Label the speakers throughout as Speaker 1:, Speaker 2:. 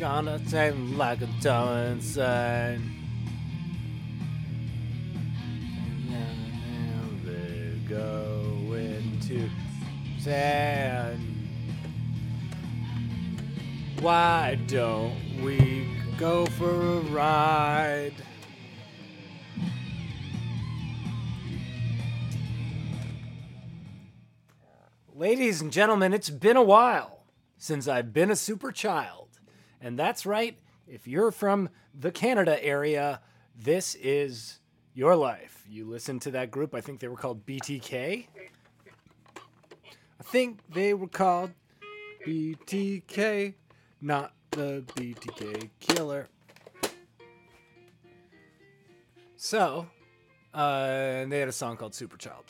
Speaker 1: Gonna take like a towing sign. And never go into sand. Why don't we go for a ride? Ladies and gentlemen, it's been a while since I've been a super child. And that's right, if you're from the Canada area, this is your life. You listen to that group, I think they were called BTK. I think they were called BTK, not the BTK killer. So, uh, they had a song called Super Child.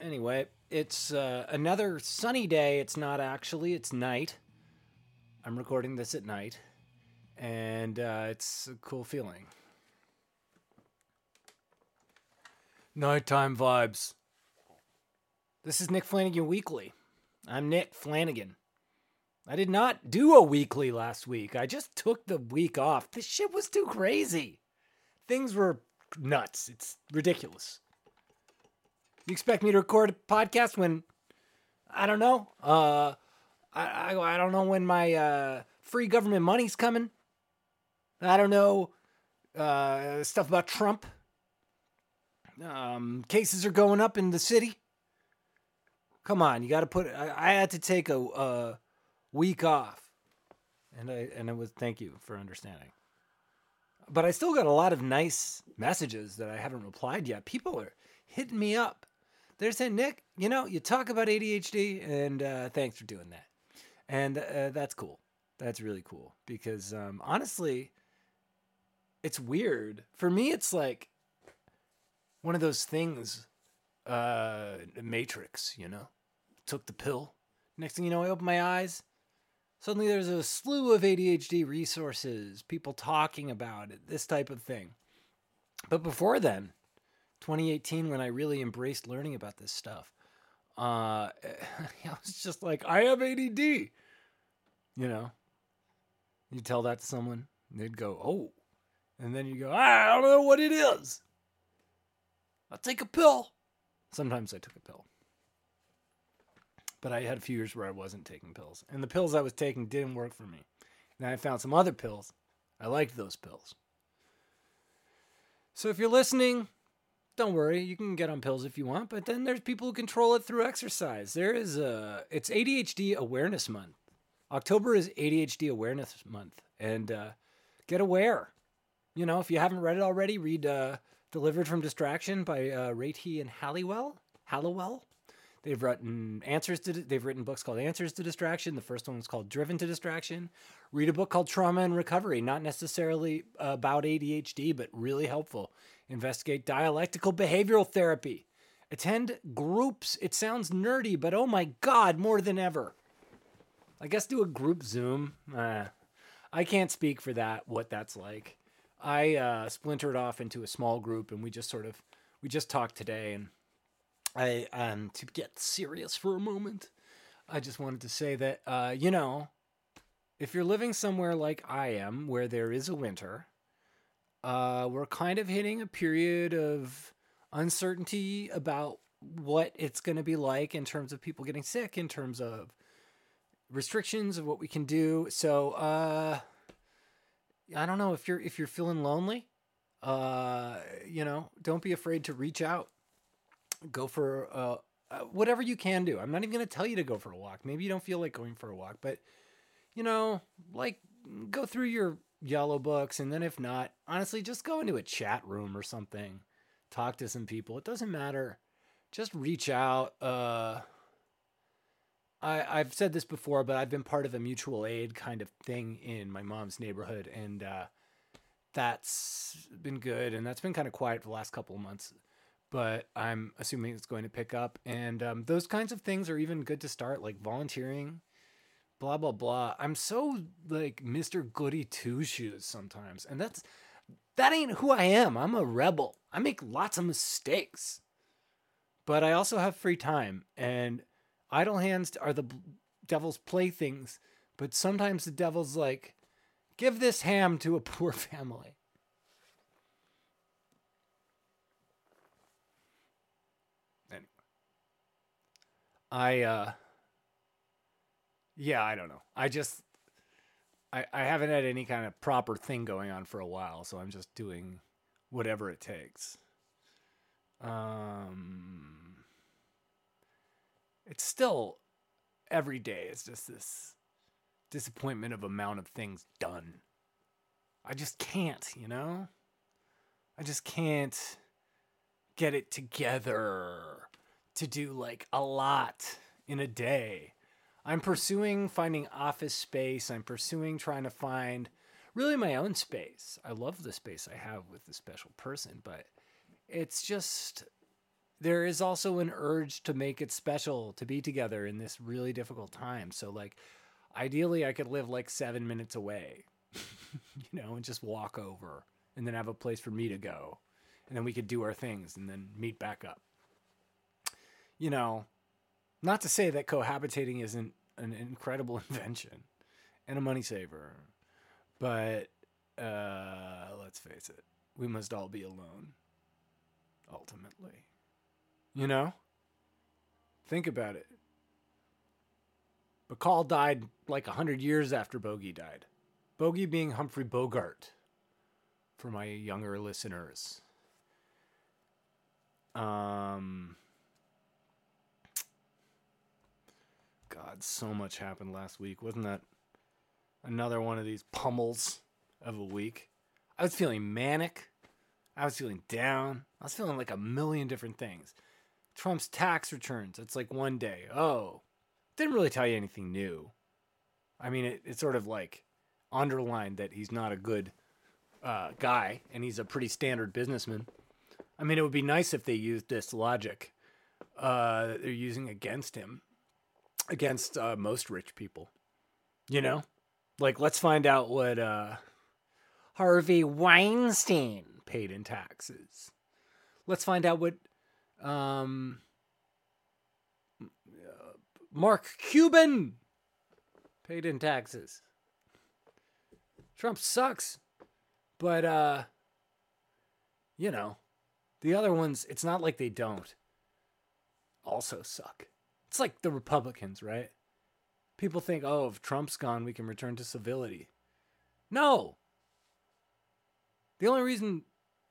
Speaker 1: Anyway, it's uh, another sunny day. It's not actually, it's night. I'm recording this at night, and uh, it's a cool feeling. Nighttime vibes. This is Nick Flanagan Weekly. I'm Nick Flanagan. I did not do a weekly last week. I just took the week off. This shit was too crazy. Things were nuts. It's ridiculous. You expect me to record a podcast when I don't know. Uh, I, I I don't know when my uh, free government money's coming. I don't know uh, stuff about Trump. Um, cases are going up in the city. Come on, you got to put. I, I had to take a, a week off, and I and it was thank you for understanding. But I still got a lot of nice messages that I haven't replied yet. People are hitting me up. They're saying, Nick, you know, you talk about ADHD, and uh, thanks for doing that. And uh, that's cool. That's really cool because um, honestly, it's weird. For me, it's like one of those things, uh, Matrix, you know? Took the pill. Next thing you know, I open my eyes. Suddenly there's a slew of ADHD resources, people talking about it, this type of thing. But before then, 2018, when I really embraced learning about this stuff, uh, I was just like, I have ADD. You know, you tell that to someone, they'd go, oh. And then you go, I don't know what it is. I'll take a pill. Sometimes I took a pill. But I had a few years where I wasn't taking pills. And the pills I was taking didn't work for me. And I found some other pills. I liked those pills. So if you're listening, don't worry, you can get on pills if you want, but then there's people who control it through exercise. There is a it's ADHD awareness month. October is ADHD awareness month and uh, get aware. You know, if you haven't read it already, read uh, Delivered from Distraction by uh, Ratey and Hallowell. Hallowell. They've written answers to they've written books called Answers to Distraction. The first one was called Driven to Distraction. Read a book called Trauma and Recovery, not necessarily about ADHD, but really helpful. Investigate dialectical behavioral therapy. Attend groups. It sounds nerdy, but oh my god, more than ever. I guess do a group Zoom. Uh, I can't speak for that, what that's like. I uh, splintered off into a small group, and we just sort of we just talked today, and I um to get serious for a moment, I just wanted to say that uh, you know, if you're living somewhere like I am, where there is a winter, uh, we're kind of hitting a period of uncertainty about what it's going to be like in terms of people getting sick, in terms of restrictions of what we can do. So, uh, I don't know if you're if you're feeling lonely, uh, you know, don't be afraid to reach out. Go for uh, uh, whatever you can do. I'm not even going to tell you to go for a walk. Maybe you don't feel like going for a walk, but you know, like go through your yellow books and then if not, honestly, just go into a chat room or something. Talk to some people. It doesn't matter. Just reach out. Uh I, I've said this before, but I've been part of a mutual aid kind of thing in my mom's neighborhood, and uh, that's been good. And that's been kind of quiet for the last couple of months, but I'm assuming it's going to pick up. And um, those kinds of things are even good to start, like volunteering, blah blah blah. I'm so like Mr. Goody Two Shoes sometimes, and that's that ain't who I am. I'm a rebel. I make lots of mistakes, but I also have free time and idle hands are the devil's playthings, But sometimes the devil's like, give this ham to a poor family. Anyway. I uh yeah, I don't know. I just I I haven't had any kind of proper thing going on for a while, so I'm just doing whatever it takes. Um it's still every day it's just this disappointment of amount of things done. I just can't, you know? I just can't get it together to do like a lot in a day. I'm pursuing finding office space. I'm pursuing trying to find really my own space. I love the space I have with the special person, but it's just there is also an urge to make it special to be together in this really difficult time. So like ideally I could live like 7 minutes away. you know, and just walk over and then have a place for me to go. And then we could do our things and then meet back up. You know, not to say that cohabitating isn't an incredible invention and a money saver, but uh, let's face it, we must all be alone ultimately. You know? Think about it. Bacall died like a hundred years after Bogey died. Bogey being Humphrey Bogart for my younger listeners. Um God, so much happened last week. Wasn't that another one of these pummels of a week? I was feeling manic. I was feeling down. I was feeling like a million different things. Trump's tax returns. It's like one day. Oh, didn't really tell you anything new. I mean, it, it sort of like underlined that he's not a good uh, guy and he's a pretty standard businessman. I mean, it would be nice if they used this logic uh, they're using against him, against uh, most rich people. You know, like let's find out what uh, Harvey Weinstein paid in taxes. Let's find out what um, Mark Cuban paid in taxes. Trump sucks. But uh you know, the other ones, it's not like they don't also suck. It's like the Republicans, right? People think, "Oh, if Trump's gone, we can return to civility." No. The only reason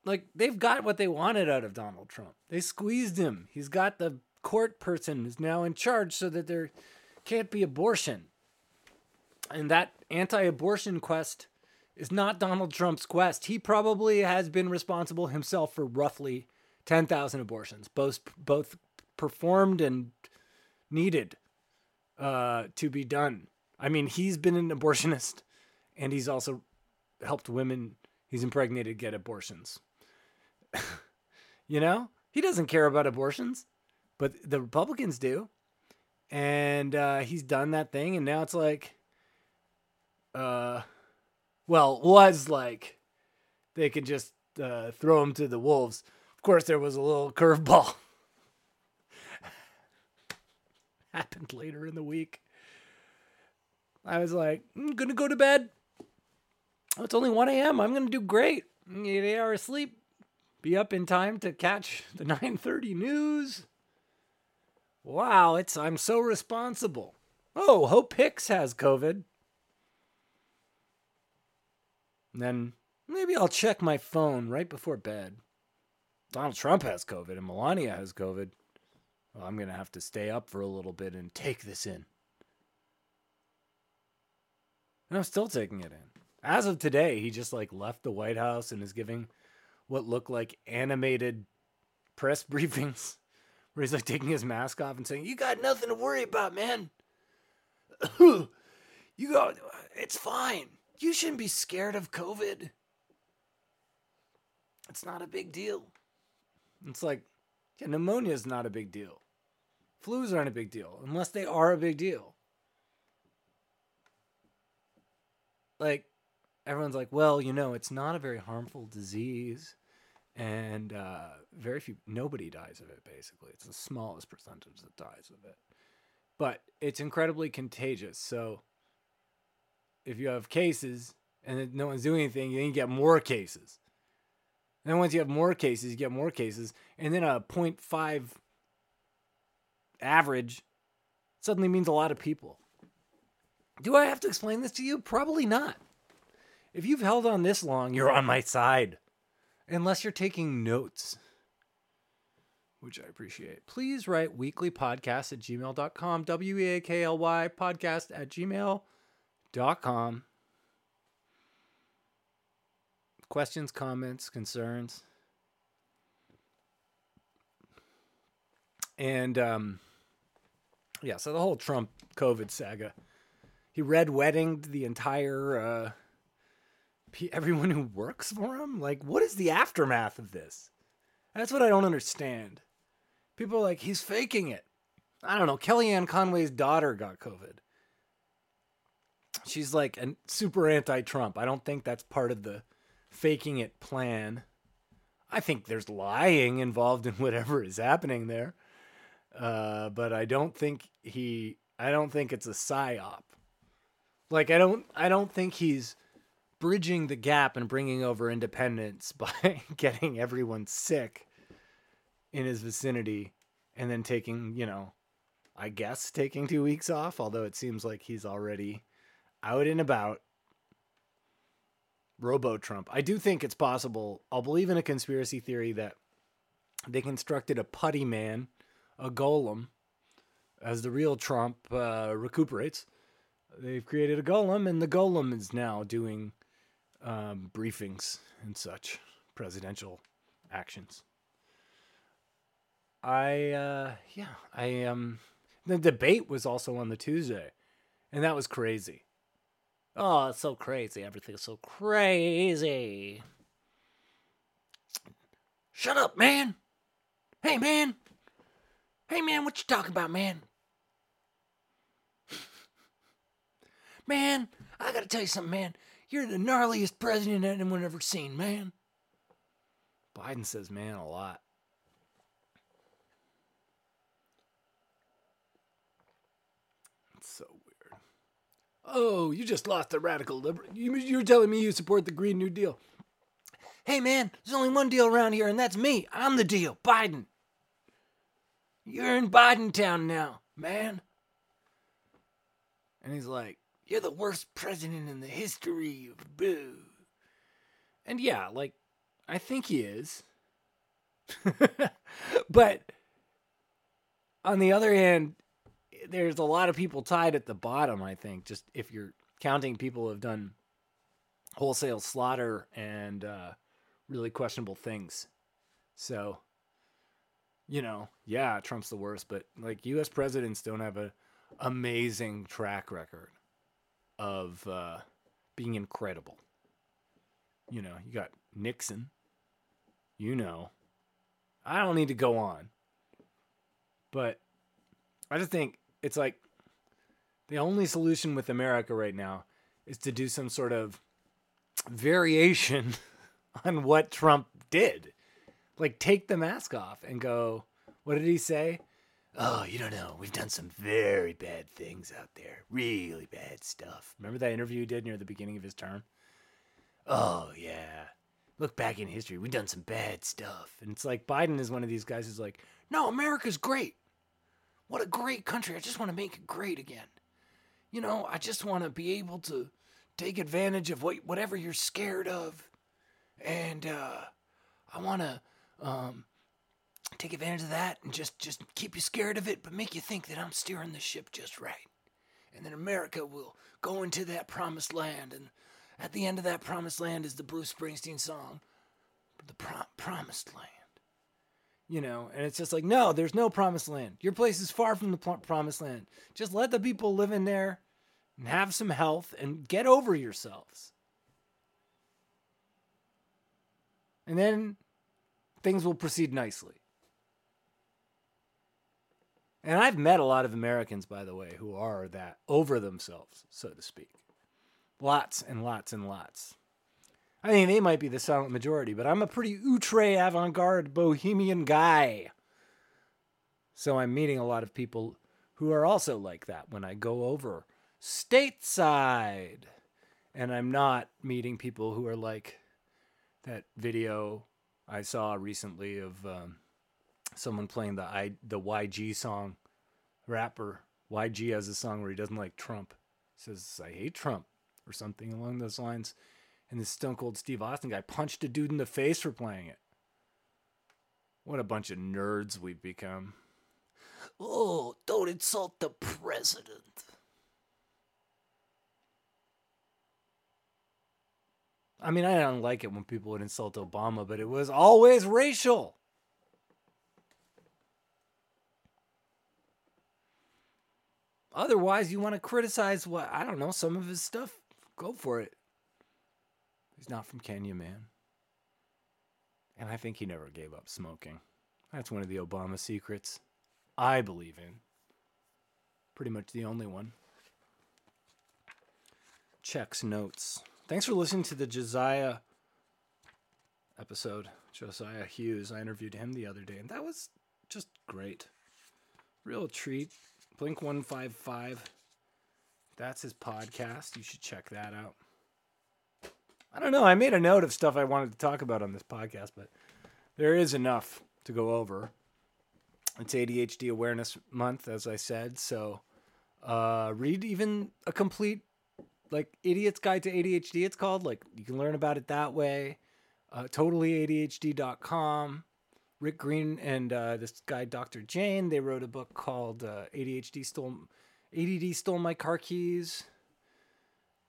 Speaker 1: like they've got what they wanted out of Donald Trump. They squeezed him. He's got the court person is now in charge so that there can't be abortion. And that anti-abortion quest is not Donald Trump's quest. He probably has been responsible himself for roughly 10,000 abortions, both both performed and needed uh, to be done. I mean, he's been an abortionist and he's also helped women he's impregnated get abortions. you know? He doesn't care about abortions, but the Republicans do. And uh, he's done that thing and now it's like uh well, was like they could just uh, throw him to the wolves. Of course, there was a little curveball. Happened later in the week. I was like, I'm gonna go to bed. Oh, it's only 1 a.m. I'm gonna do great. Eight hours sleep. Be up in time to catch the 9:30 news. Wow, it's I'm so responsible. Oh, Hope Hicks has COVID. And then maybe I'll check my phone right before bed. Donald Trump has COVID and Melania has COVID. Well, I'm going to have to stay up for a little bit and take this in. And I'm still taking it in. As of today, he just like left the White House and is giving what look like animated press briefings where he's like taking his mask off and saying, "You got nothing to worry about, man. you got it's fine you shouldn't be scared of COVID. It's not a big deal. It's like, yeah, pneumonia is not a big deal. Flus aren't a big deal unless they are a big deal. Like, everyone's like, well, you know, it's not a very harmful disease. And uh, very few, nobody dies of it, basically. It's the smallest percentage that dies of it. But it's incredibly contagious. So, if you have cases and no one's doing anything, then you get more cases. And then once you have more cases, you get more cases, and then a 0.5 average suddenly means a lot of people. Do I have to explain this to you? Probably not. If you've held on this long, you're on my side. Unless you're taking notes, which I appreciate. Please write weaklypodcast at gmail.com, W E A K L Y podcast at gmail.com. Questions, comments, concerns. And um, yeah, so the whole Trump COVID saga. He red weddinged the entire uh, everyone who works for him. Like, what is the aftermath of this? That's what I don't understand. People are like, he's faking it. I don't know. Kellyanne Conway's daughter got COVID. She's like a super anti-Trump. I don't think that's part of the faking it plan. I think there's lying involved in whatever is happening there. Uh, but I don't think he I don't think it's a psyop. Like I don't I don't think he's bridging the gap and bringing over independence by getting everyone sick in his vicinity and then taking, you know, I guess taking 2 weeks off, although it seems like he's already out and about. Robo Trump. I do think it's possible. I'll believe in a conspiracy theory that they constructed a putty man, a golem, as the real Trump uh, recuperates they've created a golem, and the golem is now doing um, briefings and such presidential actions. I uh, yeah, I um the debate was also on the Tuesday, and that was crazy. Oh, it's so crazy. Everything's so crazy. Shut up, man. Hey, man. Hey, man, what you talking about, man? Man, I gotta tell you something, man. You're the gnarliest president anyone ever seen, man. Biden says man a lot. It's so weird. Oh, you just lost a radical liberal. You're telling me you support the Green New Deal. Hey, man, there's only one deal around here, and that's me. I'm the deal, Biden. You're in Biden town now, man. And he's like, you're the worst president in the history of boo. And yeah, like, I think he is. but on the other hand, there's a lot of people tied at the bottom, I think, just if you're counting people who have done wholesale slaughter and uh, really questionable things. So, you know, yeah, Trump's the worst, but like US presidents don't have a amazing track record of uh, being incredible. You know, you got Nixon. You know, I don't need to go on. But I just think it's like the only solution with America right now is to do some sort of variation on what Trump did. Like take the mask off and go, what did he say? Oh, you don't know. We've done some very bad things out there. Really bad stuff. Remember that interview he did near the beginning of his term? Oh, yeah. Look back in history. We've done some bad stuff. And it's like Biden is one of these guys who's like, no, America's great. What a great country. I just want to make it great again. You know, I just want to be able to take advantage of what, whatever you're scared of. And uh, I want to um, take advantage of that and just just keep you scared of it, but make you think that I'm steering the ship just right. And then America will go into that promised land, and at the end of that promised land is the Bruce Springsteen song, "The Pro- Promised Land." You know, and it's just like, no, there's no promised land. Your place is far from the pl- promised land. Just let the people live in there and have some health and get over yourselves. And then things will proceed nicely. And I've met a lot of Americans, by the way, who are that over themselves, so to speak. Lots and lots and lots. I mean, they might be the silent majority, but I'm a pretty outre avant garde bohemian guy. So I'm meeting a lot of people who are also like that when I go over stateside. And I'm not meeting people who are like that video I saw recently of um, someone playing the I the YG song. Rapper YG has a song where he doesn't like Trump. says I hate Trump or something along those lines. And this Stone Cold Steve Austin guy punched a dude in the face for playing it. What a bunch of nerds we've become. Oh, don't insult the president. I mean, I don't like it when people would insult Obama, but it was always racial. Otherwise, you want to criticize what, I don't know, some of his stuff, go for it. He's not from Kenya, man. And I think he never gave up smoking. That's one of the Obama secrets I believe in. Pretty much the only one. Checks notes. Thanks for listening to the Josiah episode. Josiah Hughes. I interviewed him the other day, and that was just great. Real treat. Blink 155. That's his podcast. You should check that out. I don't know. I made a note of stuff I wanted to talk about on this podcast, but there is enough to go over. It's ADHD Awareness Month, as I said. So uh, read even a complete, like, Idiot's Guide to ADHD, it's called. Like, you can learn about it that way. Uh, totallyadhd.com. Rick Green and uh, this guy, Dr. Jain, they wrote a book called uh, ADHD Stole, ADD Stole My Car Keys.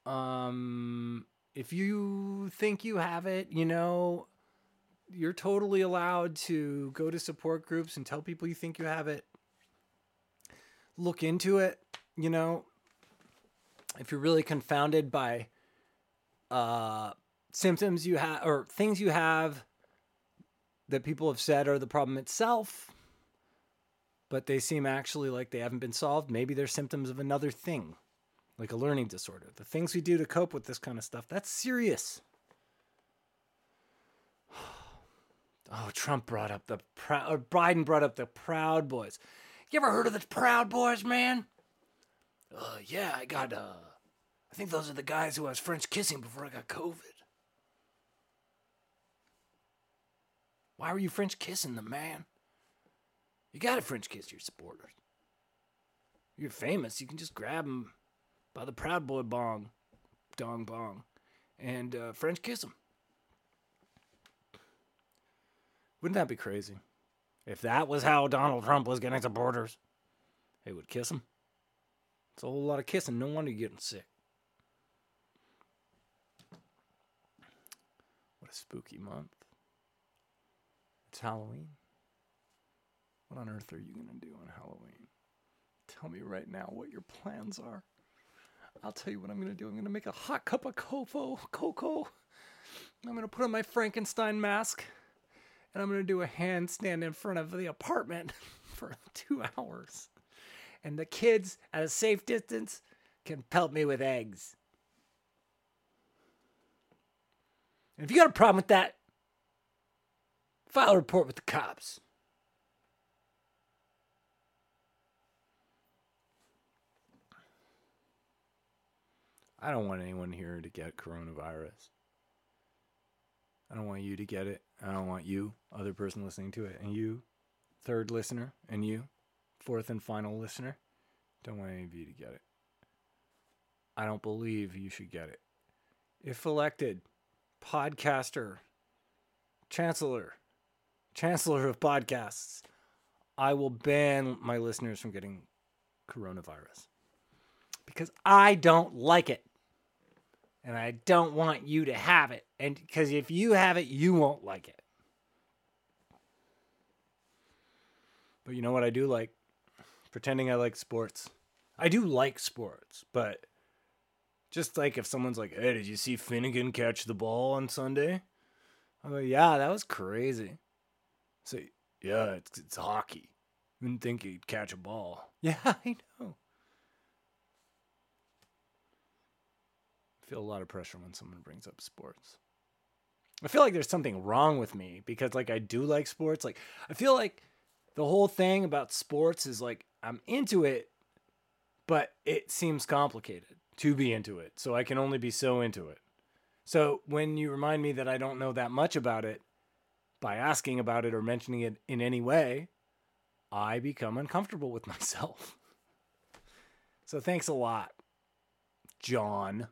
Speaker 1: Um, if you think you have it, you know, you're totally allowed to go to support groups and tell people you think you have it. Look into it, you know. If you're really confounded by uh, symptoms you have or things you have that people have said are the problem itself, but they seem actually like they haven't been solved, maybe they're symptoms of another thing like a learning disorder. The things we do to cope with this kind of stuff, that's serious. Oh, Trump brought up the proud, or Biden brought up the Proud Boys. You ever heard of the Proud Boys, man? Uh, yeah, I got, uh, I think those are the guys who I was French kissing before I got COVID. Why were you French kissing them, man? You gotta French kiss your supporters. You're famous, you can just grab them by the Proud Boy bong, dong bong, and uh, French kiss them. Wouldn't that be crazy? If that was how Donald Trump was getting supporters, they would kiss him. It's a whole lot of kissing. No wonder you're getting sick. What a spooky month. It's Halloween. What on earth are you going to do on Halloween? Tell me right now what your plans are. I'll tell you what I'm going to do. I'm going to make a hot cup of cocoa. Cocoa. I'm going to put on my Frankenstein mask. And I'm going to do a handstand in front of the apartment for two hours. And the kids, at a safe distance, can pelt me with eggs. And if you got a problem with that, file a report with the cops. I don't want anyone here to get coronavirus. I don't want you to get it. I don't want you, other person listening to it, and you, third listener, and you, fourth and final listener. Don't want any of you to get it. I don't believe you should get it. If elected, podcaster, chancellor, chancellor of podcasts, I will ban my listeners from getting coronavirus because I don't like it and I don't want you to have it. And because if you have it, you won't like it. But you know what I do like? Pretending I like sports. I do like sports, but just like if someone's like, "Hey, did you see Finnegan catch the ball on Sunday?" I'm like, "Yeah, that was crazy." Say, so, "Yeah, it's, it's hockey. Didn't think he'd catch a ball." Yeah, I know. I feel a lot of pressure when someone brings up sports. I feel like there's something wrong with me because like I do like sports. Like I feel like the whole thing about sports is like I'm into it, but it seems complicated. To be into it. So I can only be so into it. So when you remind me that I don't know that much about it by asking about it or mentioning it in any way, I become uncomfortable with myself. So thanks a lot, John.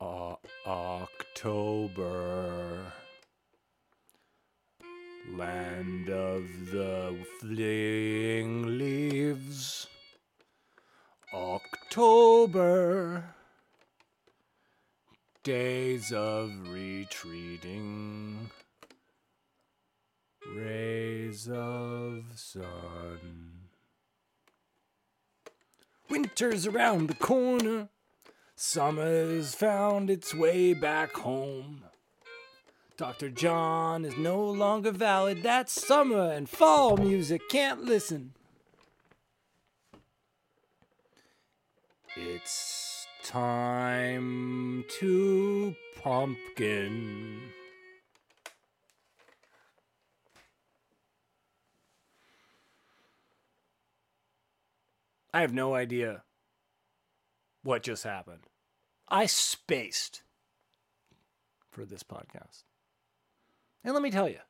Speaker 1: Uh, October. Land of the fleeing leaves. October. Days of retreating. Rays of sun. Winter's around the corner. Summer's found its way back home. Dr. John is no longer valid. That summer and fall music can't listen. It's time to pumpkin. I have no idea what just happened. I spaced for this podcast. And let me tell you,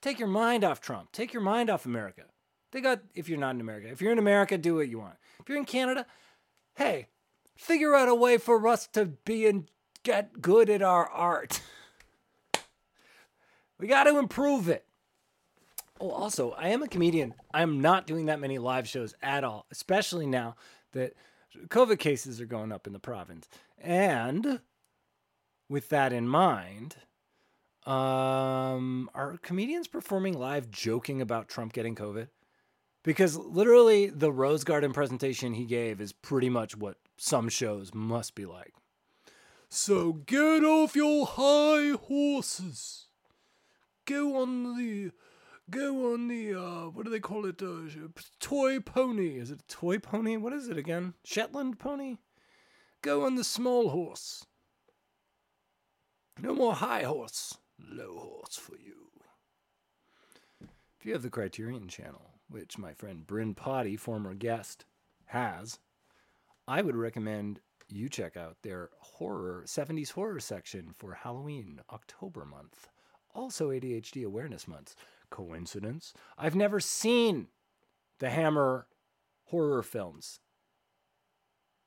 Speaker 1: take your mind off Trump. Take your mind off America. They got, if you're not in America, if you're in America, do what you want. If you're in Canada, hey, figure out a way for us to be and get good at our art. we got to improve it. Oh, also, I am a comedian. I'm not doing that many live shows at all, especially now that COVID cases are going up in the province. And with that in mind, um, are comedians performing live joking about Trump getting COVID? Because literally, the Rose Garden presentation he gave is pretty much what some shows must be like. So get off your high horses. Go on the go on the uh, what do they call it? Uh, toy pony. Is it a toy pony? What is it again? Shetland pony. Go on the small horse. No more high horse, low horse for you. If you have the Criterion channel, which my friend Bryn Potty, former guest, has, I would recommend you check out their horror 70s horror section for Halloween October month. Also ADHD awareness Month. Coincidence? I've never seen the Hammer horror films.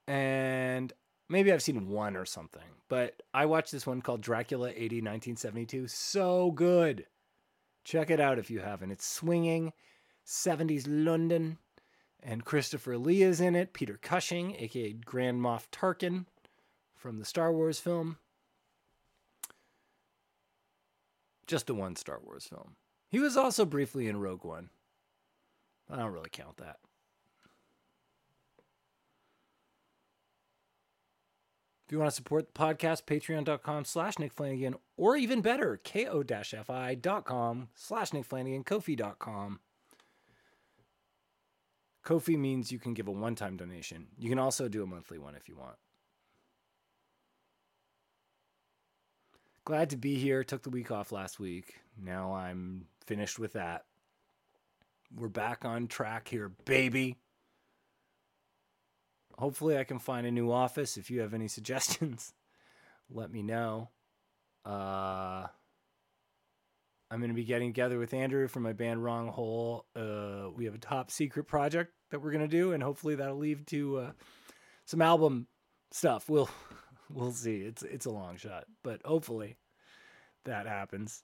Speaker 1: And maybe I've seen one or something, but I watched this one called Dracula A.D. 1972. So good. Check it out if you haven't. It's swinging, 70s London, and Christopher Lee is in it. Peter Cushing, aka Grand Moff Tarkin from the Star Wars film. Just the one Star Wars film. He was also briefly in Rogue One. I don't really count that. If you want to support the podcast, patreon.com slash Nick Flanagan, or even better, ko-fi.com slash Nick Flanagan, kofi.com. Kofi means you can give a one-time donation. You can also do a monthly one if you want. Glad to be here. Took the week off last week. Now I'm finished with that. We're back on track here, baby. Hopefully, I can find a new office. If you have any suggestions, let me know. Uh, I'm going to be getting together with Andrew from my band Wrong Hole. Uh, we have a top secret project that we're going to do, and hopefully that'll lead to uh, some album stuff. We'll we'll see. It's it's a long shot, but hopefully that happens.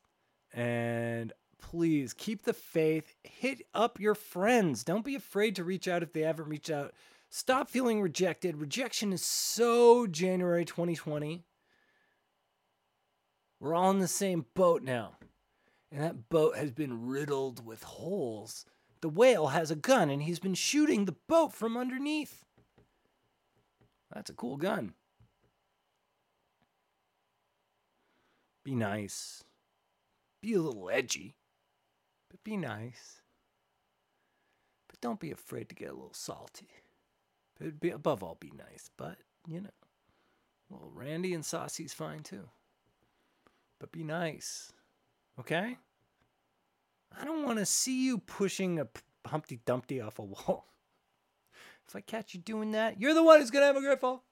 Speaker 1: And please keep the faith. Hit up your friends. Don't be afraid to reach out if they haven't reached out. Stop feeling rejected. Rejection is so January 2020. We're all in the same boat now. And that boat has been riddled with holes. The whale has a gun and he's been shooting the boat from underneath. That's a cool gun. Be nice. Be a little edgy. But be nice. But don't be afraid to get a little salty. But be, above all, be nice. But, you know, well, Randy and Saucy's fine too. But be nice. Okay? I don't want to see you pushing a Humpty Dumpty off a wall. If I catch you doing that, you're the one who's gonna have a great fall.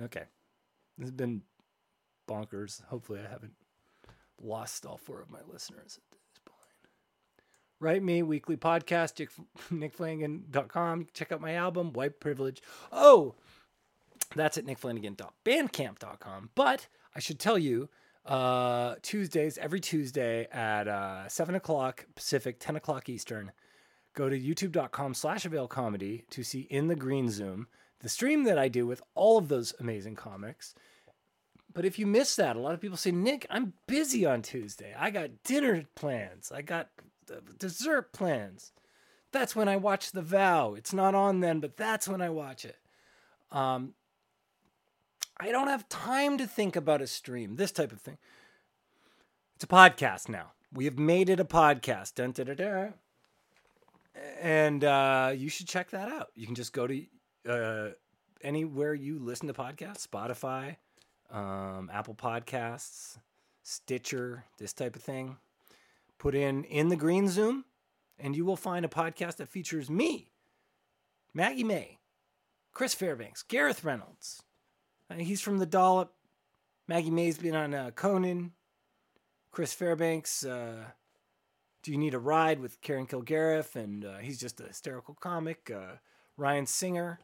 Speaker 1: Okay. This has been bonkers. Hopefully, I haven't lost all four of my listeners at this. Write me, weekly podcast, nickflanagan.com. Check out my album, White Privilege. Oh, that's at nickflanagan.bandcamp.com. But I should tell you, uh, Tuesdays, every Tuesday at uh, 7 o'clock Pacific, 10 o'clock Eastern, go to youtube.com slash avail comedy to see In the Green Zoom, the stream that I do with all of those amazing comics. But if you miss that, a lot of people say, Nick, I'm busy on Tuesday. I got dinner plans. I got dessert plans. That's when I watch The Vow. It's not on then, but that's when I watch it. Um, I don't have time to think about a stream, this type of thing. It's a podcast now. We have made it a podcast. Dun, and uh, you should check that out. You can just go to uh, anywhere you listen to podcasts, Spotify, um, Apple Podcasts, Stitcher, this type of thing. Put in in the Green Zoom, and you will find a podcast that features me, Maggie May, Chris Fairbanks, Gareth Reynolds. Uh, he's from the Dollop. Maggie May's been on uh, Conan. Chris Fairbanks. Uh, do you need a ride with Karen Kilgariff? And uh, he's just a hysterical comic. Uh, Ryan Singer,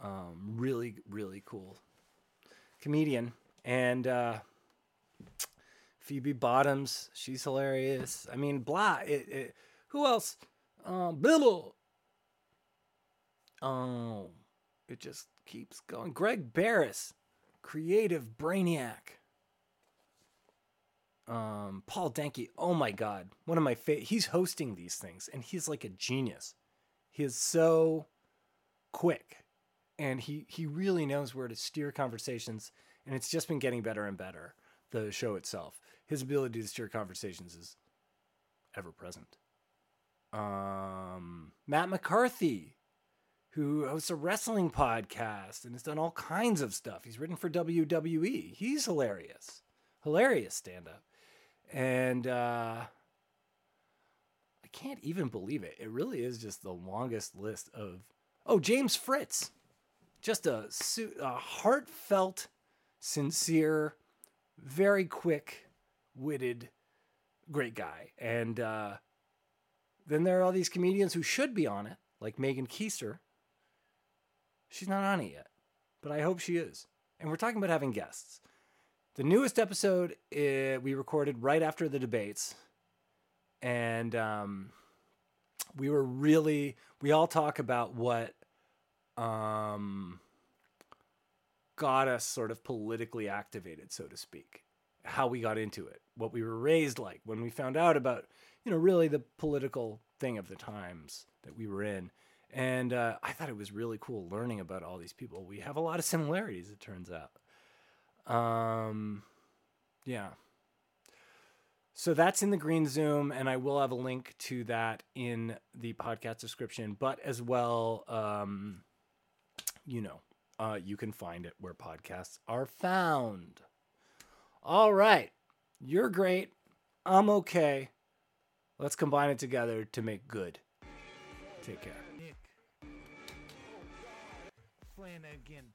Speaker 1: um, really really cool comedian, and uh, Phoebe Bottoms, she's hilarious. I mean, blah. It, it, who else? Um, Billo. Oh, it just keeps going. Greg Barris, creative brainiac. Um, Paul Danke, oh my God, one of my favorite. He's hosting these things, and he's like a genius. He is so quick and he he really knows where to steer conversations and it's just been getting better and better the show itself. His ability to steer conversations is ever present um, matt mccarthy who hosts a wrestling podcast and has done all kinds of stuff. He's written for wwe he's hilarious. Hilarious stand-up. And uh, i can't even believe it. It really is just the longest list of oh james fritz. Just a, a heartfelt, sincere, very quick witted, great guy. And uh, then there are all these comedians who should be on it, like Megan Keister. She's not on it yet, but I hope she is. And we're talking about having guests. The newest episode uh, we recorded right after the debates, and um, we were really we all talk about what um, got us sort of politically activated, so to speak. How we got into it, what we were raised like, when we found out about, you know, really the political thing of the times that we were in. And uh, I thought it was really cool learning about all these people. We have a lot of similarities, it turns out. Um, yeah. So that's in the Green Zoom, and I will have a link to that in the podcast description, but as well, um, you know, uh, you can find it where podcasts are found. All right. You're great. I'm okay. Let's combine it together to make good. Take care. Nick. Flanagan.